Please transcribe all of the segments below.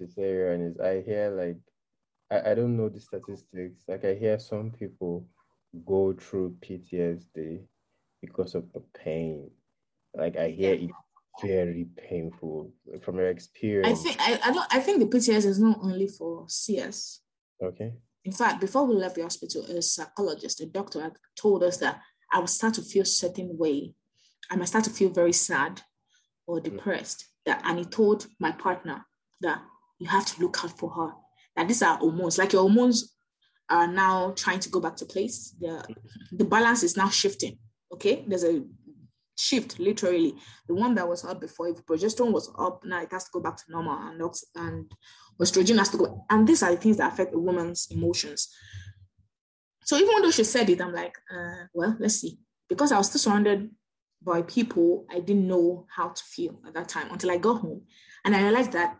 cesarean is I hear like I, I don't know the statistics. Like I hear some people go through PTSD because of the pain. Like I hear it very painful from your experience. I think I, I don't I think the PTSD is not only for CS. Okay. In fact, before we left the hospital, a psychologist, a doctor had told us that I would start to feel certain way. I might start to feel very sad or mm. depressed. That and he told my partner that you have to look out for her. That these are hormones, like your hormones are now trying to go back to place. The the balance is now shifting. Okay, there's a shift literally. The one that was up before, if progesterone was up, now it has to go back to normal, and and estrogen has to go. And these are the things that affect a woman's emotions. So even though she said it, I'm like, uh, well, let's see. Because I was still surrounded by people, I didn't know how to feel at that time until I got home. And I realized that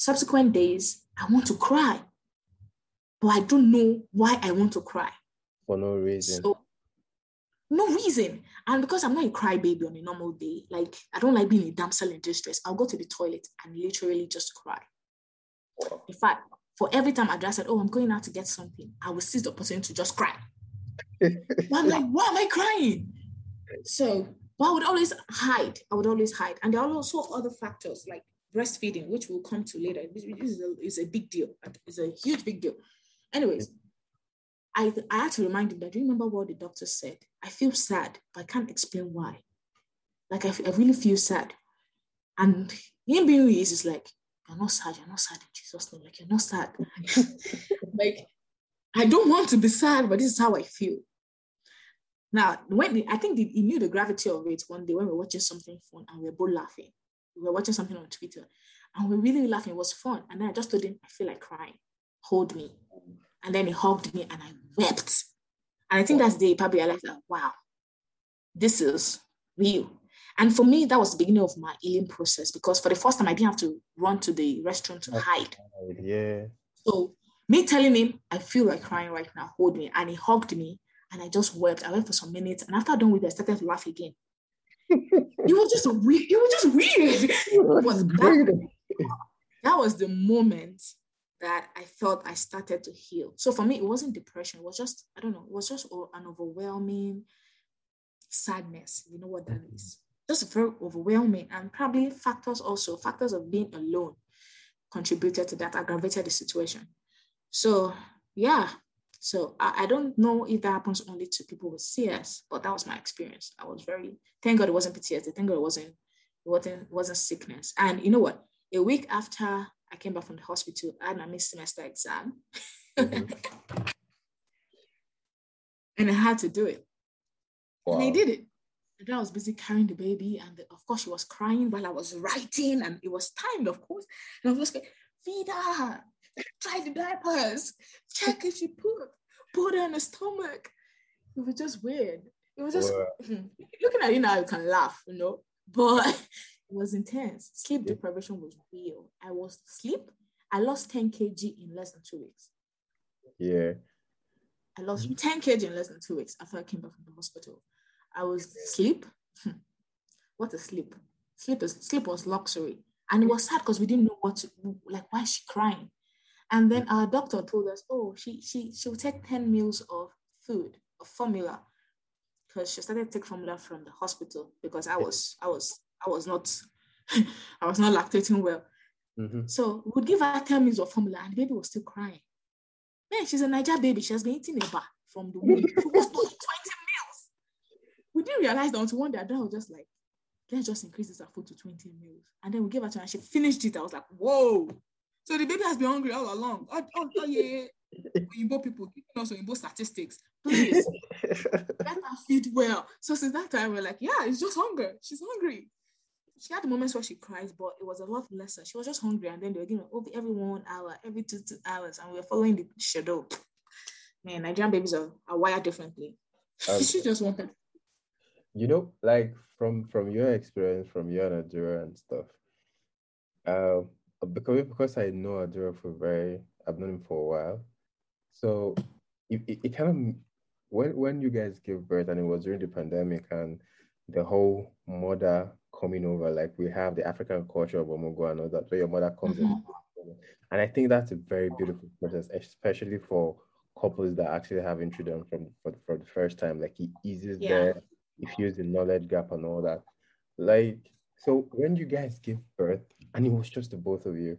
subsequent days, I want to cry. But I don't know why I want to cry. For no reason. So, no reason. And because I'm not a crybaby on a normal day, like I don't like being a damsel in distress, I'll go to the toilet and literally just cry. In fact, for every time I just said, Oh, I'm going out to get something, I will seize the opportunity to just cry. I'm like, why am I crying? So, but I would always hide. I would always hide. And there are also other factors like breastfeeding, which we'll come to later. This is a, a big deal. It's a huge big deal. Anyways, I, I had to remind him that, do you remember what the doctor said? I feel sad, but I can't explain why. Like, I, I really feel sad. And him being who he is, is like, you're not sad, you're not sad in Jesus' name. Like, you're not sad. like, I don't want to be sad, but this is how I feel. Now, when I think he knew the gravity of it one day when we were watching something fun and we were both laughing. We were watching something on Twitter and we were really laughing. It was fun. And then I just told him, I feel like crying. Hold me. And then he hugged me and I wept. And I think that's the probably realized that, wow, this is real. And for me, that was the beginning of my healing process because for the first time, I didn't have to run to the restroom to hide. Yeah. So me telling him, I feel like crying right now, hold me. And he hugged me and I just wept. I went for some minutes. And after I done with it, I started to laugh again. It was just weird. It was just weird. It was that, that was the moment that I felt I started to heal. So for me, it wasn't depression. It was just, I don't know, it was just an overwhelming sadness. You know what that mm-hmm. is? Just very overwhelming. And probably factors also, factors of being alone contributed to that, aggravated the situation. So yeah. So I, I don't know if that happens only to people with CS, but that was my experience. I was very thank God it wasn't PTSD. Thank God it wasn't it wasn't it wasn't sickness. And you know what? A week after I came back from the hospital, I had my mid semester exam. Mm-hmm. and I had to do it. Wow. And I did it. And I was busy carrying the baby, and the, of course, she was crying while I was writing, and it was timed, of course. And I was like, Vida, try the diapers, check if she put, put her in the stomach. It was just weird. It was just wow. Hmm. looking at you now, you can laugh, you know, but it was intense. Sleep deprivation was real. I was sleep. I lost 10 kg in less than two weeks. Yeah. I lost 10 kg in less than two weeks after I came back from the hospital. I was sleep. Hmm. what a sleep. Sleep is sleep was luxury. And it was sad because we didn't know what to like why is she crying? And then our doctor told us, oh, she she she will take 10 meals of food, of formula. Because she started to take formula from the hospital because I was I was I was not I was not lactating well. Mm-hmm. So we would give her 10 meals of formula and the baby was still crying. Man, she's a Naija baby. She has been eating a bar from the womb. She was 20 meals. we didn't realize that until one day I was just like, let's just increase this food to 20 meals. And then we gave her to her and she finished it. I was like, whoa. So the baby has been hungry all along. Oh, oh, oh yeah, yeah. Oyinbo people, giving us Oyinbo statistics. Please, let her feed well. So since that time, we're like, yeah, it's just hunger. She's hungry. She had the moments where she cries, but it was a lot lesser. She was just hungry. And then they were giving her every one hour, every two, two hours. And we were following the schedule. Man, Nigerian babies are, are wired differently. Um, she just wanted you know, like from from your experience, from your Nigeria and stuff, uh, because because I know Adura for very, I've known him for a while, so it, it, it, kind of when when you guys gave birth and it was during the pandemic and the whole mother coming over, like we have the African culture of Omugwo and all that, where your mother comes mm-hmm. in. And I think that's a very beautiful process, especially for couples that actually having children from for, for the first time. Like he eases yeah. there, he feels the knowledge gap and all that. Like so when you guys give birth, and it was just the both of you,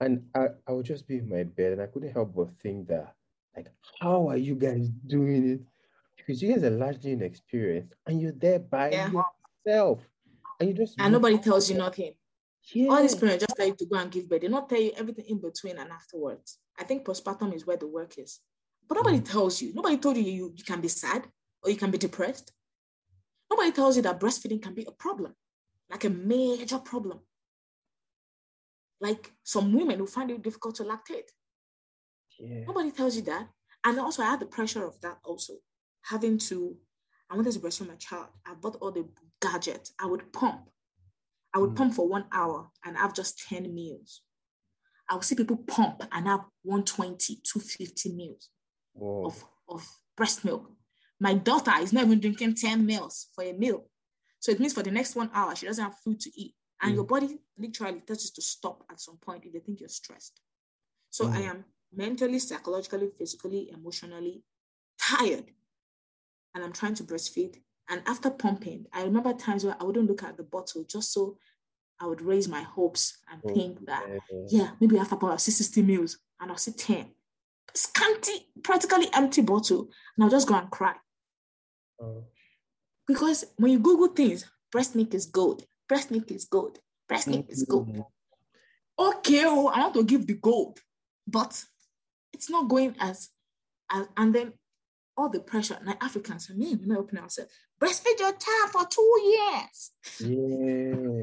and I, I would just be in my bed and I couldn't help but think that like how are you guys doing it? Because you guys are largely inexperienced and you're there by yeah. yourself. And you just and nobody tells you nothing. Yeah. All these parents just tell you to go and give birth. They not tell you everything in between and afterwards. I think postpartum is where the work is. But nobody mm. tells you. Nobody told you, you you can be sad or you can be depressed. Nobody tells you that breastfeeding can be a problem, like a major problem. Like some women who find it difficult to lactate. Yeah. Nobody tells you that. And also, I had the pressure of that also, having to, I wanted to breastfeed my child. I bought all the gadgets. I would pump. I would mm. pump for one hour and have just 10 meals. I would see people pump and have 120, 250 meals of, of breast milk. My daughter is not even drinking 10 meals for a meal. So it means for the next one hour, she doesn't have food to eat. And mm. your body literally tells you to stop at some point if they think you're stressed. So mm. I am mentally, psychologically, physically, emotionally tired. And I'm trying to breastfeed. And after pumping, I remember times where I wouldn't look at the bottle just so I would raise my hopes and oh, think that, yeah, maybe after about 60 meals and I'll see 10. Scanty, practically empty bottle. And I'll just go and cry. Oh. Because when you Google things, breast milk is gold. Breast milk is gold. Breast milk is gold. Mm-hmm. Okay, oh, I want to give the gold, but it's not going as, as and then all the pressure. And Like Africans, I mean, we open ourselves. Breastfeed your child for two years. Yeah.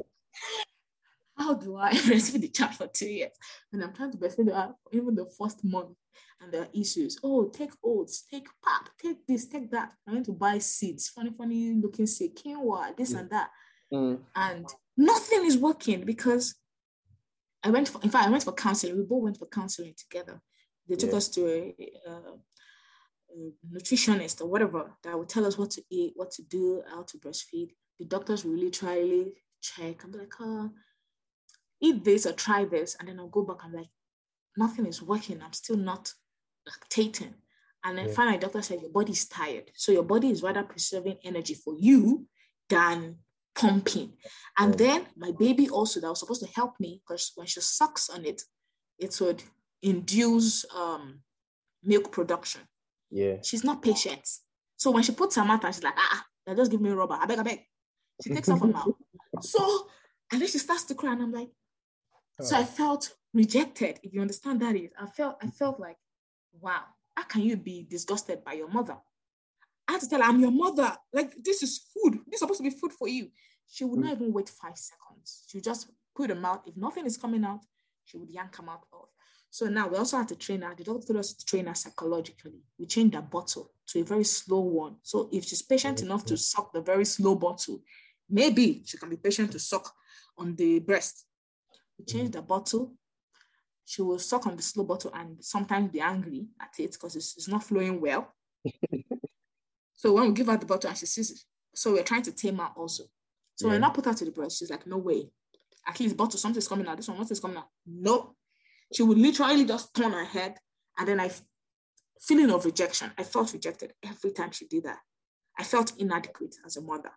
How do I breastfeed the child for two years? And I'm trying to breastfeed her even the first month, and there are issues. Oh, take oats, take pap, take this, take that. I went to buy seeds, funny, funny looking seed, quinoa, this and that. Mm. And nothing is working because I went for, in fact, I went for counseling. We both went for counseling together. They took yeah. us to a, a, a, nutritionist or whatever that would tell us what to eat, what to do, how to breastfeed. The doctors really try check. I'm like, oh, eat this or try this. And then I'll go back. I'm like, nothing is working. I'm still not lactating. And then yeah. finally, doctor said, your body's tired. So your body is rather preserving energy for you than pumping. And then my baby also that was supposed to help me because when she sucks on it, it would induce um, milk production. Yeah. She's not patient. So when she puts her mouth and she's like, ah, ah just give me rubber. I beg, I beg. She takes off her mouth. So, and then she starts to cry, and I'm like, oh. so I felt rejected. If you understand that is, I felt, I felt like, wow, how can you be disgusted by your mother? I had to tell her, I'm your mother. Like, this is food. This is supposed to be food for you. She would mm. not even wait five seconds. She would just put them out. If nothing is coming out, she would yank them out off. So now we also had to train her. The doctor told us to train her psychologically. We changed the bottle to a very slow one. So if she's patient enough to suck the very slow bottle, maybe she can be patient to suck on the breast. We change the bottle. She will suck on the slow bottle and sometimes be angry at it because it's, it's not flowing well. so when we give her the bottle and she sees it, so we're trying to tame her also. So yeah. when I put her to the breast, she's like, no way. At least bottle, something's coming out. This one, what's coming out? No. She would literally just turn her head. And then I, feeling of rejection, I felt rejected every time she did that. I felt inadequate as a mother.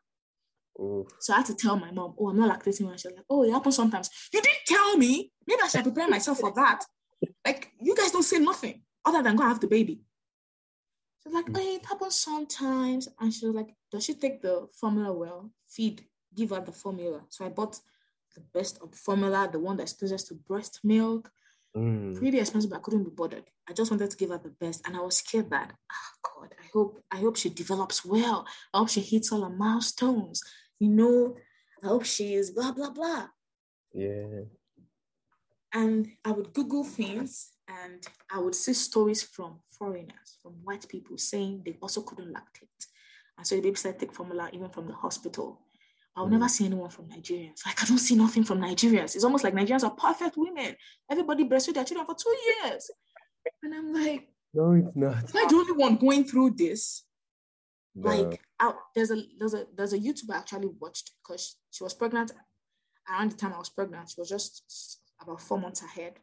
Ooh. So I had to tell my mom, oh, I'm not lactating. And she was like, oh, it happens sometimes. You didn't tell me. Maybe I should prepare myself for that. Like, you guys don't say nothing other than go have the baby. She's like, oh, it happens sometimes. And she was like, does she take the formula well? Feed, give her the formula. So I bought the best of formula, the one that's closest to breast milk. Mm. Pretty expensive, but I couldn't be bothered. I just wanted to give her the best, and I was scared that, oh God, I hope, I hope she develops well. I hope she hits all her milestones. You know, I hope she is blah blah blah. Yeah. And I would Google things, and I would see stories from foreigners, from white people saying they also couldn't lactate, and so the baby started take formula even from the hospital. I'll mm. never see anyone from Nigerians. Like I don't see nothing from Nigerians. It's almost like Nigerians are perfect women. Everybody breastfeed their children for two years. And I'm like, no, it's not. Am I the only one going through this? No. Like out there's a there's a there's a YouTuber I actually watched because she was pregnant around the time I was pregnant. She was just about four months ahead.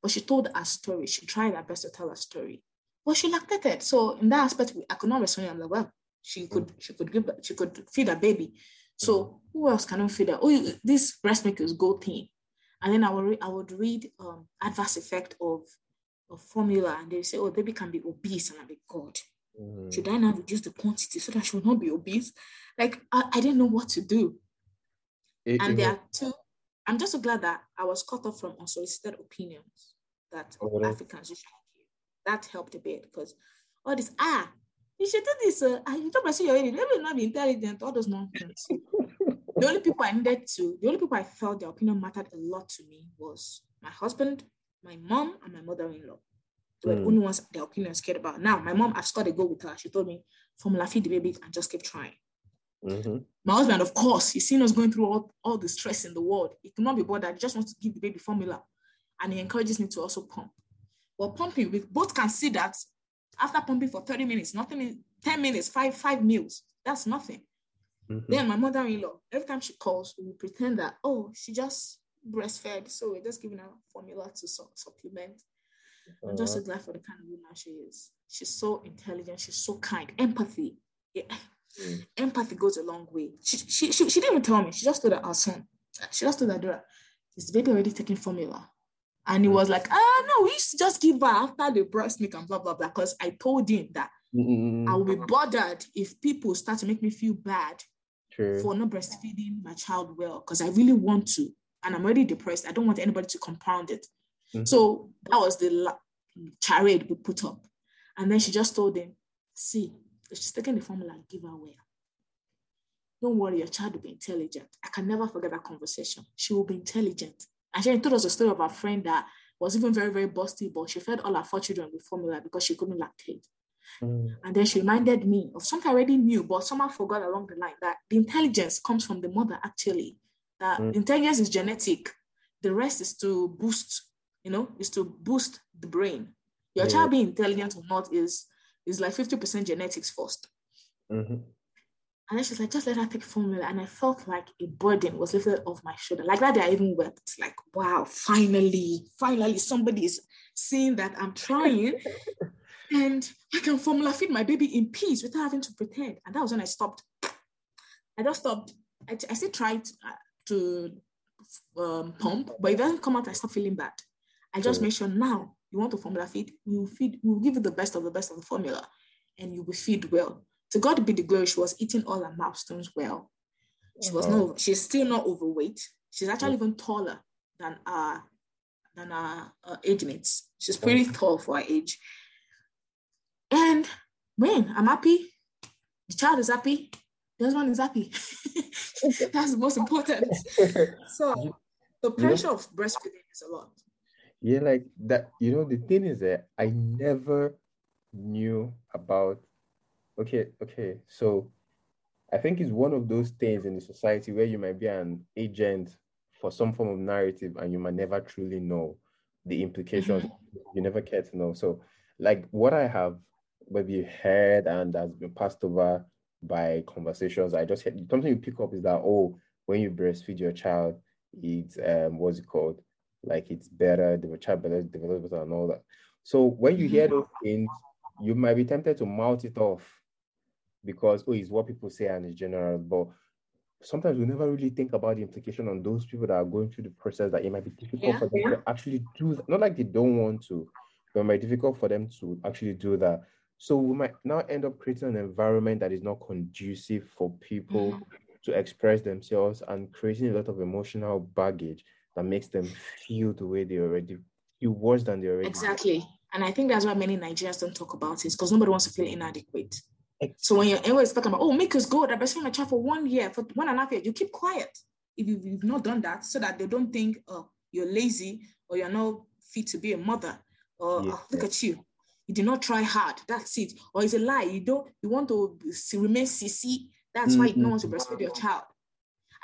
But she told her story. She tried her best to tell her story. But she lactated. So in that aspect, I could not resonate. I'm like, well, she could she could give she could feed her baby. So mm-hmm. who else cannot feed her? Oh, this breast milk is gold thing. And then I would read, I would read um, adverse effect of, of formula, and they say, oh, baby can be obese, and I'm like, God, mm. should I now reduce the quantity so that she will not be obese? Like I, I didn't know what to do. It, and it there are two. I'm just so glad that I was cut off from unsolicited opinions that oh, Africans usually give. That helped a bit because all this ah you should do this. Uh, you don't pursue your age. Let me not be intelligent. All those nonsense. the only people I needed to, the only people I felt their opinion mattered a lot to me was my husband, my mom, and my mother-in-law. They were mm. the only ones their opinions cared about. Now, my mom, I've scored a go with her. She told me, formula feed the baby and just keep trying. Mm-hmm. My husband, of course, he's seen us going through all, all the stress in the world. He cannot be bothered. He just wants to give the baby formula. And he encourages me to also pump. Well, pumping, we both can see that after pumping for 30 minutes, nothing in 10 minutes, five, five meals. That's nothing. Mm-hmm. Then my mother-in-law, every time she calls, we pretend that, oh, she just breastfed. So we're just giving her formula to su- supplement. I'm just so uh-huh. glad for the kind of woman she is. She's so intelligent. She's so kind. Empathy. Yeah. Mm. Empathy goes a long way. She, she, she, she didn't even tell me. She just told her, our son. She just told her daughter, is the baby already taking formula? And he was like, ah, no, we to just give her after the breast milk and blah, blah, blah. Because I told him that mm-hmm. I will be bothered if people start to make me feel bad True. for not breastfeeding my child well. Because I really want to. And I'm already depressed. I don't want anybody to compound it. Mm-hmm. So that was the la- charade we put up. And then she just told him, see, she's taking the formula and give her well. Don't worry, your child will be intelligent. I can never forget that conversation. She will be intelligent. And she told us a story of a friend that was even very, very busty, but she fed all her four children with formula because she couldn't lactate. Mm. And then she reminded me of something I already knew, but somehow forgot along the line that the intelligence comes from the mother actually. That mm. intelligence is genetic. The rest is to boost, you know, is to boost the brain. Your yeah. child being intelligent or not is is like 50% genetics 1st mm-hmm. And then she's like, just let her take formula. And I felt like a burden was lifted off my shoulder. Like that day, I even wept. Like, wow, finally, finally, somebody is seeing that I'm trying. and I can formula feed my baby in peace without having to pretend. And that was when I stopped. I just stopped. I, I still tried to um, pump, but it doesn't come out, I start feeling bad. I just make sure now you want to formula feed, we will feed, we will give you the best of the best of the formula and you will feed well to God be the glory, she was eating all her milestones well. She was no, mm-hmm. she's still not overweight. She's actually even taller than our than our, our age mates. She's pretty mm. tall for her age. And man, I'm happy. The child is happy. The husband is happy. That's the most important. So the pressure of breastfeeding is a lot. Yeah, like that. You know, the thing is that I never knew about Okay, okay. So I think it's one of those things in the society where you might be an agent for some form of narrative and you might never truly know the implications. You never care to know. So, like what I have maybe heard and has been passed over by conversations, I just heard, something you pick up is that oh, when you breastfeed your child, it's um what's it called? Like it's better, the child better develops and all that. So when you hear mm-hmm. those things, you might be tempted to mouth it off because oh, it's what people say and it's general. But sometimes we never really think about the implication on those people that are going through the process that it might be difficult yeah, for them yeah. to actually do that. Not like they don't want to, but it might be difficult for them to actually do that. So we might now end up creating an environment that is not conducive for people mm-hmm. to express themselves and creating a lot of emotional baggage that makes them feel the way they already feel worse than they already exactly. And I think that's why many Nigerians don't talk about it because nobody wants to feel inadequate. So when you're always talking about, oh, make us good, I've been my child for one year, for one and a half years, you keep quiet if you've, not done that so that they don't think, oh, you're lazy or you're not fit to be a mother or yeah, oh, look at you. You did not try hard. That's it. Or it's a lie. You don't, you want to remain CC. That's mm-hmm. why you don't want to breastfeed your child.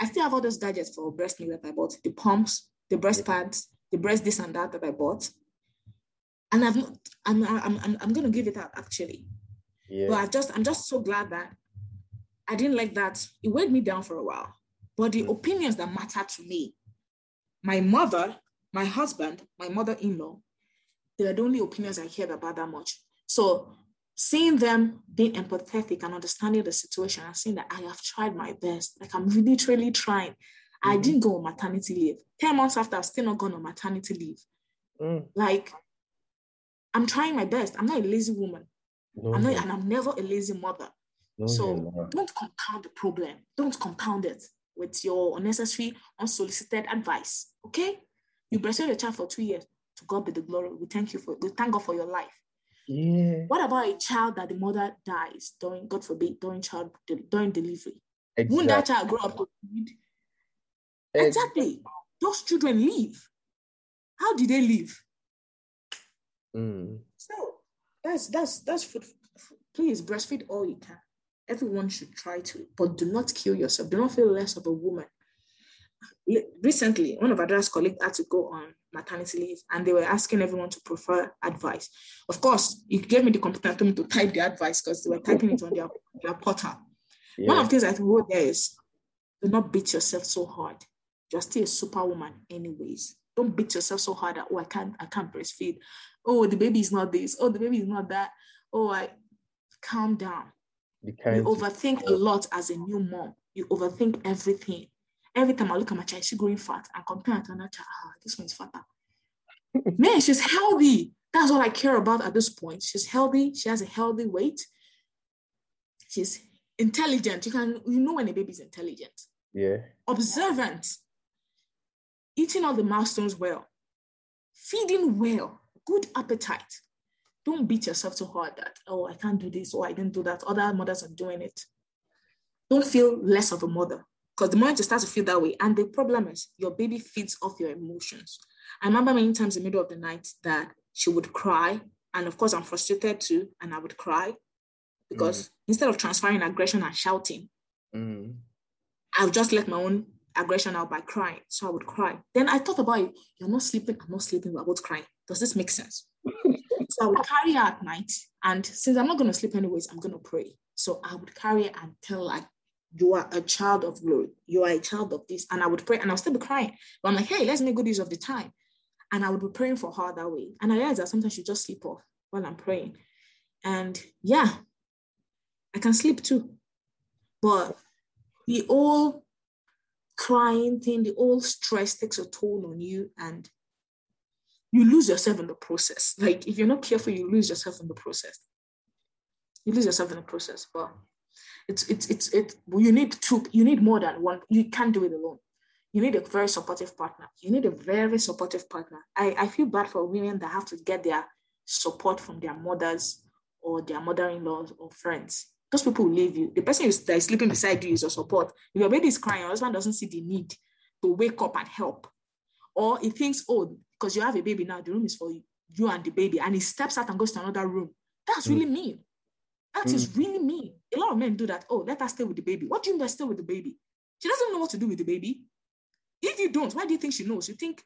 I still have all those gadgets for breast milk that I bought, the pumps, the breast pads, the breast this and that that I bought. And I've not, I'm, I'm, I'm, I'm going to give it up actually yeah. But I've just I'm just so glad that I didn't like that. It weighed me down for a while. But the mm. opinions that matter to me, my mother, my husband, my mother-in-law, they're the only opinions I cared about that much. So seeing them being empathetic and understanding the situation and seeing that I have tried my best, like I'm literally trying. Mm-hmm. I didn't go on maternity leave. 10 months after, I've still not gone on maternity leave. Mm. Like, I'm trying my best. I'm not a lazy woman. No, I'm not, and I'm never a lazy mother. No, so no. don't compound the problem. Don't compound it with your unnecessary, unsolicited advice. Okay? You breastfed your child for two years. To God be the glory. We thank you for we thank God for your life. Yeah. What about a child that the mother dies during, God forbid, during child during delivery? Exactly. Won't that child grow up to? Exactly. Those children leave. How did they leave? Mm. So that's that's that's food. Please breastfeed all you can. Everyone should try to, but do not kill yourself. Do not feel less of a woman. Recently, one of our dad's colleagues had to go on maternity leave and they were asking everyone to prefer advice. Of course, you gave me the computer and told me to type the advice because they were typing it on their, their portal. Yeah. One of the things I wrote there is do not beat yourself so hard. You're still a superwoman, anyways. Don't beat yourself so hard that oh I can't I can't breastfeed. Oh the baby is not this. Oh the baby is not that. Oh I calm down. You overthink a lot as a new mom. You overthink everything. Every time I look at my child, she's growing fat and compare to another child, ah, this one's fatter. Man, she's healthy. That's all I care about at this point. She's healthy. She has a healthy weight. She's intelligent. You can you know when a baby's intelligent. Yeah. Observant. Eating all the milestones well. Feeding well. Good appetite. Don't beat yourself too hard that, oh, I can't do this or I didn't do that. Other mothers are doing it. Don't feel less of a mother. Because the moment you start to feel that way, and the problem is your baby feeds off your emotions. I remember many times in the middle of the night that she would cry. And of course, I'm frustrated too, and I would cry because mm. instead of transferring aggression and shouting, mm. I would just let my own aggression out by crying. So I would cry. Then I thought about it. You're not sleeping. I'm not sleeping. We're both crying. Does this make sense? so I would carry her at night. And since I'm not going to sleep anyways, I'm going to pray. So I would carry her and tell her, you are a child of glory. You are a child of this. And I would pray and I'll still be crying. But I'm like, hey, let's make good use of the time. And I would be praying for her that way. And I realized that sometimes you just sleep off while I'm praying. And yeah, I can sleep too. But the old crying thing, the old stress takes a toll on you and you lose yourself in the process. Like if you're not careful, you lose yourself in the process. You lose yourself in the process. But it's it's it's it you need two you need more than one you can't do it alone. You need a very supportive partner. You need a very supportive partner. I i feel bad for women that have to get their support from their mothers or their mother-in-laws or friends. Those people will leave you. The person that is sleeping beside you is your support. If your baby is crying your husband doesn't see the need to wake up and help. Or he thinks oh because you have a baby now the room is for you you and the baby and he steps out and goes to another room. That's really mm. mean that mm. is really mean. A lot of men do that. Oh, let her stay with the baby. What do you mean by stay with the baby? She doesn't know what to do with the baby. If you don't, why do you think she knows? You think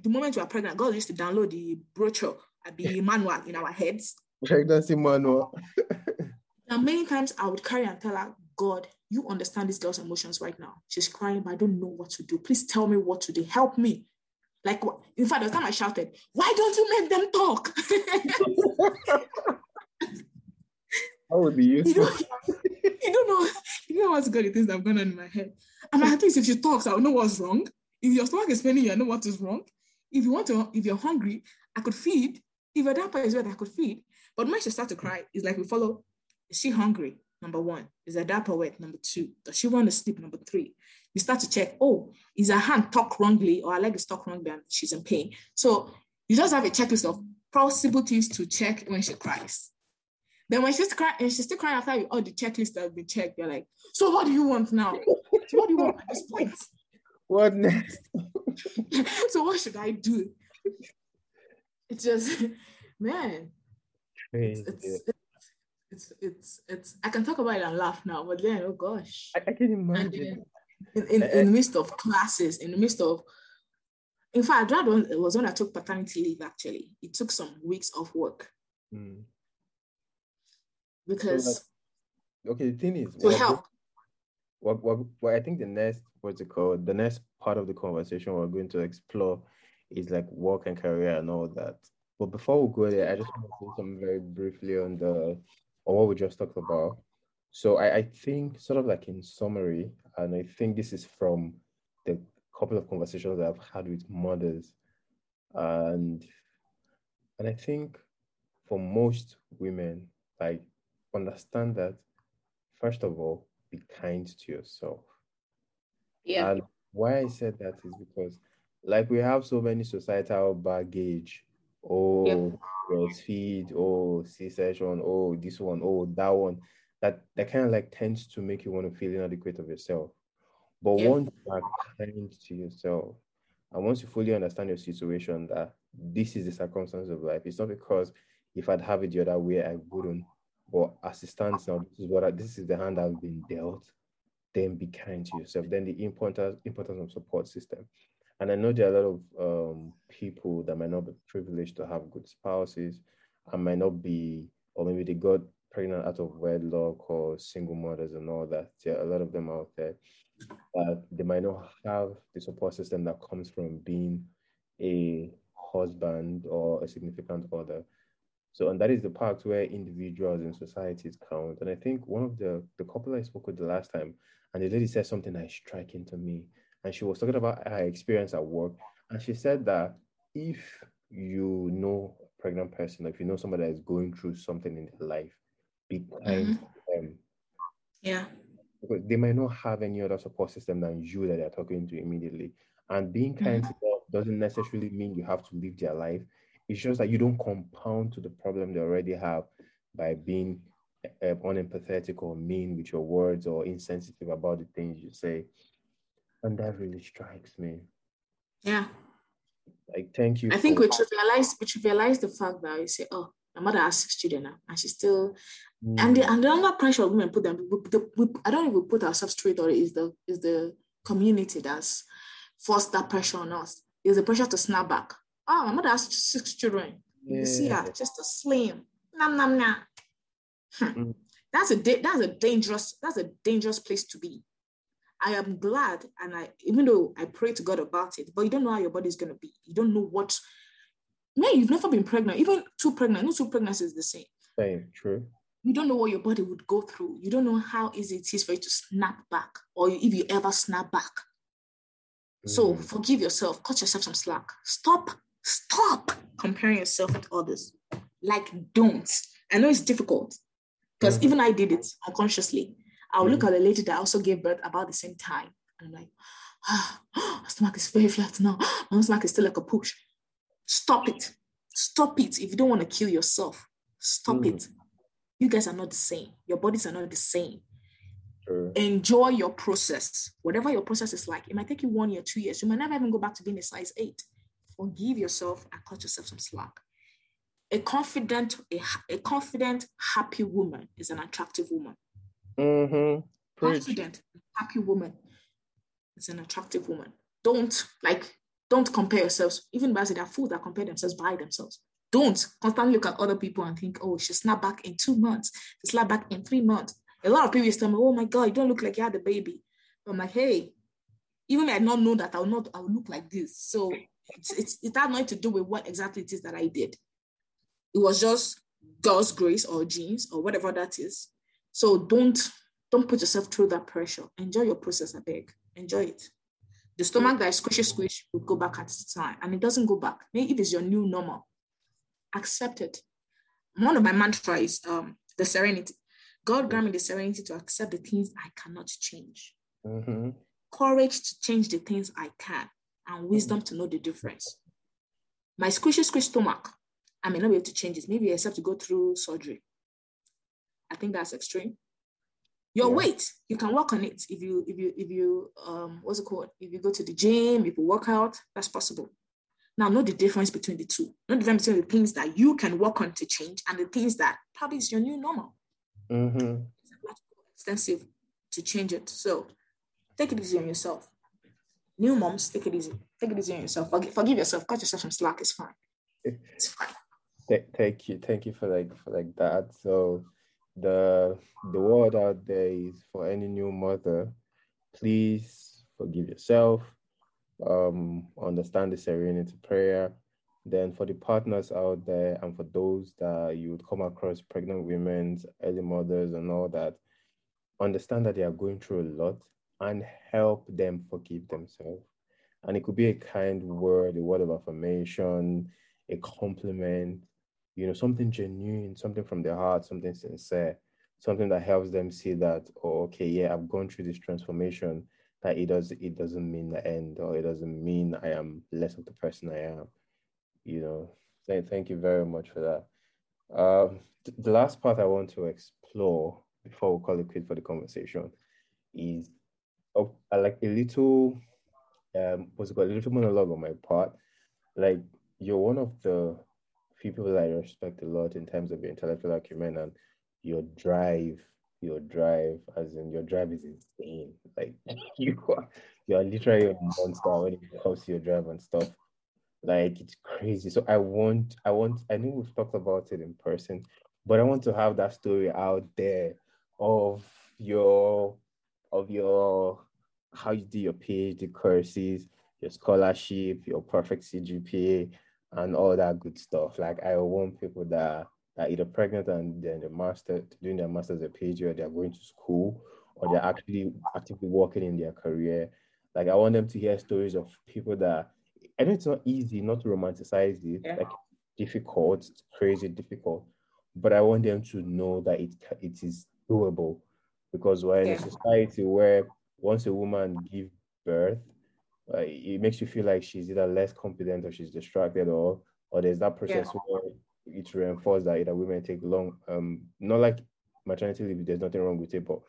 the moment you are pregnant, God used to download the brochure, the manual in our heads. Pregnancy manual. now, many times I would carry and tell her, God, you understand this girl's emotions right now. She's crying, but I don't know what to do. Please tell me what to do. Help me. Like, in fact, the time I shouted, Why don't you make them talk? That would be useful. You don't, you don't know. You know what's good things that have gone on in my head. And at least if she talks, I'll know what's wrong. If your stomach is paining you, I know what is wrong. If you want to, if you're hungry, I could feed. If your diaper is wet, I could feed. But when she start to cry, it's like we follow. Is she hungry? Number one. Is her diaper wet? Number two. Does she want to sleep? Number three. You start to check. Oh, is her hand tucked wrongly or her leg is tucked wrongly and she's in pain? So you just have a checklist of possible things to check when she cries. Then when she's crying, and she's still crying after all the checklists that have been checked, you're like, so what do you want now? what do you want at this point? What next? so what should I do? It's just, man. It's, it's, it's, it's, it's, I can talk about it and laugh now, but then, oh gosh. I, I can imagine. In, in, in, the midst of classes, in the midst of, in fact, that one was when I took paternity leave actually. It took some weeks of work. Mm because so okay the thing is to help. what, what, what i think the next what's it called? The next part of the conversation we're going to explore is like work and career and all that. But before we go there, I just want to say something very briefly on the on what we just talked about. So I, I think sort of like in summary, and I think this is from the couple of conversations I've had with mothers, and and I think for most women, like understand that first of all, be kind to yourself. Yeah. And why I said that is because like we have so many societal baggage. Oh, yep. breastfeed, oh, C-section, oh, this one, oh, that one. That that kind of like tends to make you want to feel inadequate of yourself. But yep. once you are kind to yourself, and once you fully understand your situation, that this is the circumstance of life, it's not because if I'd have it the other way, I wouldn't. But as it stands now, this is what I, this is the hand I've been dealt. Then be kind to yourself. Then the importance importance of support system. And I know there are a lot of um, people that might not be privileged to have good spouses and might not be, or maybe they got pregnant out of wedlock or single mothers and all that. There are a lot of them out there that they might not have the support system that comes from being a husband or a significant other. So, and that is the part where individuals and societies count. And I think one of the the couple I spoke with the last time, and the lady said something that is striking to me and she was talking about her experience at work. And she said that if you know a pregnant person, if you know somebody that is going through something in their life, be kind mm-hmm. to them. Yeah. Because they might not have any other support system than you that they're talking to immediately. And being kind mm-hmm. to them doesn't necessarily mean you have to live their life. It's just that you don't compound to the problem they already have by being uh, unempathetic or mean with your words or insensitive about the things you say. And that really strikes me. Yeah. Like, thank you. I think we trivialize, we trivialize the fact that you say, oh, my mother has six children now, and she's still, mm. and the and the under pressure women put them. We, the, we, I don't even put ourselves straight, or is the is the community that's forced that pressure on us. Is the pressure to snap back. Oh, my mother has six children. Yeah. You see her just a slim, nam nam nam. Hmm. Mm. That's a that's a dangerous that's a dangerous place to be. I am glad, and I even though I pray to God about it, but you don't know how your body is going to be. You don't know what. Man, you've never been pregnant. Even two pregnant, no two pregnancies is the same. Same, true. You don't know what your body would go through. You don't know how easy it is for you to snap back, or if you ever snap back. Mm. So forgive yourself. Cut yourself some slack. Stop. Stop comparing yourself with others. Like, don't. I know it's difficult because mm even I did it unconsciously. I'll look mm-hmm. at a lady that also gave birth about the same time. And I'm like, ah, my stomach is very flat now. My stomach is still like a push. Stop it. Stop it. If you don't want to kill yourself, stop mm. it. You guys are not the same. Your bodies are not the same. Sure. Enjoy your process. Whatever your process is like, it might take you one year, two years. You might never even go back to being a size eight. Forgive yourself and cut yourself some slack. A confident, a, a confident, happy woman is an attractive woman. Mm-hmm. Confident, happy woman is an attractive woman. Don't like, don't compare yourselves. Even by there are fools that compare themselves by themselves. Don't constantly look at other people and think, oh, she snap back in two months, she snap back in three months. A lot of people used tell me, oh my God, you don't look like you had a baby. I'm like, hey, even I not know that I'll not I'll look like this. So it's, it's it had nothing to do with what exactly it is that I did. It was just God's grace or genes or whatever that is. So don't don't put yourself through that pressure. Enjoy your process, I beg. Enjoy it. The stomach that is squishy squish will go back at the time and it doesn't go back. Maybe if it's your new normal, accept it. One of my mantras is um, the serenity. God grant me the serenity to accept the things I cannot change. Mm-hmm. Courage to change the things I can, and wisdom to know the difference. My squishy squish stomach, I may not be able to change it. Maybe I have to go through surgery. I think that's extreme. Your yeah. weight, you can work on it if you if you if you um what's it called? If you go to the gym, if you work out, that's possible. Now, know the difference between the two. Know the difference between the things that you can work on to change and the things that probably is your new normal. Mm-hmm. It's extensive to change it. So take it easy on yourself. New moms, take it easy. Take it easy on yourself. Forgive, forgive yourself. Cut yourself some slack. It's fine. It's fine. Thank you. Thank you for like for like that. So the the word out there is for any new mother, please forgive yourself, um, understand the serenity prayer, Then for the partners out there and for those that you would come across pregnant women, early mothers and all that, understand that they are going through a lot and help them forgive themselves. And it could be a kind word, a word of affirmation, a compliment, you know, something genuine, something from their heart, something sincere, something that helps them see that, oh, okay, yeah, I've gone through this transformation. That it does it doesn't mean the end, or it doesn't mean I am less of the person I am. You know, thank thank you very much for that. Um, th- the last part I want to explore before we call it quit for the conversation is oh, I like a little um it called a little monologue on my part. Like you're one of the few people that I respect a lot in terms of your intellectual acumen and your drive. Your drive, as in your drive, is insane. Like you are, you are literally a monster when it comes to your drive and stuff. Like it's crazy. So I want, I want, I know we've talked about it in person, but I want to have that story out there of your, of your, how you do your PhD courses, your scholarship, your perfect CGPA, and all that good stuff. Like I want people that are either pregnant and then the master doing their masters or PhD or they're going to school or they're actually actively working in their career. Like I want them to hear stories of people that I know it's not easy not to romanticize it, yeah. like difficult, crazy difficult, but I want them to know that it it is doable because we're in yeah. a society where once a woman gives birth, uh, it makes you feel like she's either less competent or she's distracted or or there's that process yeah. where it's reinforced that either women take long um not like maternity leave there's nothing wrong with it but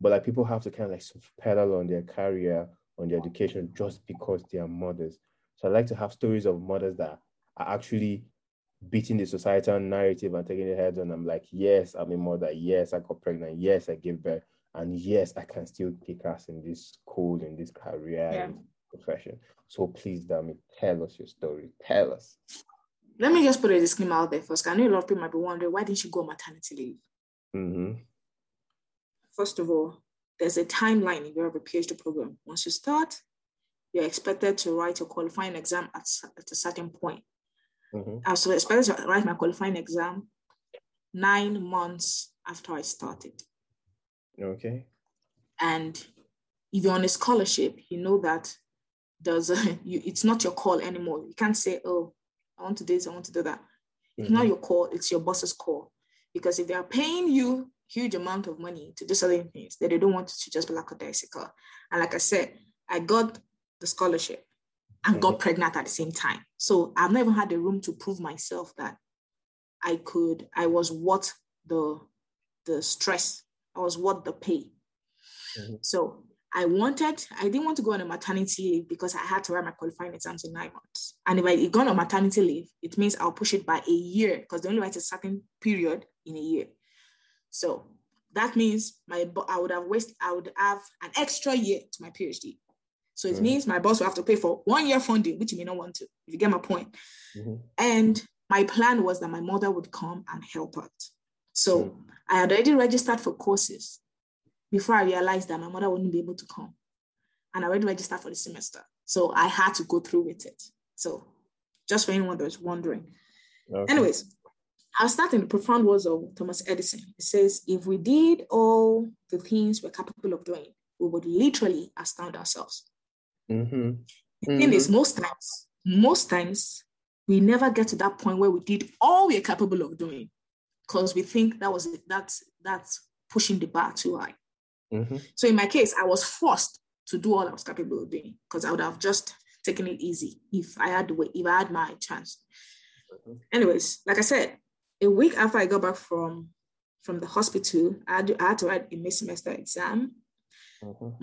but like people have to kind of like pedal on their career on their education just because they are mothers so i like to have stories of mothers that are actually beating the societal narrative and taking their heads on i'm like yes i'm a mother yes i got pregnant yes i gave birth and yes i can still kick ass in this school in this career yeah. profession so please Dami, tell us your story tell us let me just put a disclaimer out there first. I know a lot of people might be wondering why didn't you go maternity leave? Mm-hmm. First of all, there's a timeline if you have a PhD program. Once you start, you're expected to write a qualifying exam at, at a certain point. Mm-hmm. I was expected to write my qualifying exam nine months after I started. Okay. And if you're on a scholarship, you know that there's a, you, it's not your call anymore. You can't say, oh, I want to do this, I want to do that. Mm-hmm. It's not your call, it's your boss's call. Because if they are paying you huge amount of money to do certain things, then they don't want you to just be lackadaisical. And like I said, I got the scholarship and mm-hmm. got pregnant at the same time. So I've never had the room to prove myself that I could, I was what the the stress, I was what the pay. Mm-hmm. So I wanted, I didn't want to go on a maternity leave because I had to write my qualifying exams in nine months. And if I gone on maternity leave, it means I'll push it by a year because they only write a certain period in a year. So that means my I would have wasted, I would have an extra year to my PhD. So it mm-hmm. means my boss will have to pay for one year funding, which you may not want to, if you get my point. Mm-hmm. And my plan was that my mother would come and help out. So mm-hmm. I had already registered for courses before I realized that my mother wouldn't be able to come. And I already registered for the semester. So I had to go through with it. So just for anyone that's wondering. Okay. Anyways, I'll start in the profound words of Thomas Edison. It says, if we did all the things we're capable of doing, we would literally astound ourselves. Mm-hmm. The thing mm-hmm. is, most times, most times, we never get to that point where we did all we're capable of doing because we think that was that's that's pushing the bar too high. Mm-hmm. So in my case, I was forced to do all I was capable of doing because I would have just taken it easy if I had the way, if I had my chance. Mm-hmm. Anyways, like I said, a week after I got back from from the hospital, I had to, I had to write a mid semester exam. Mm-hmm.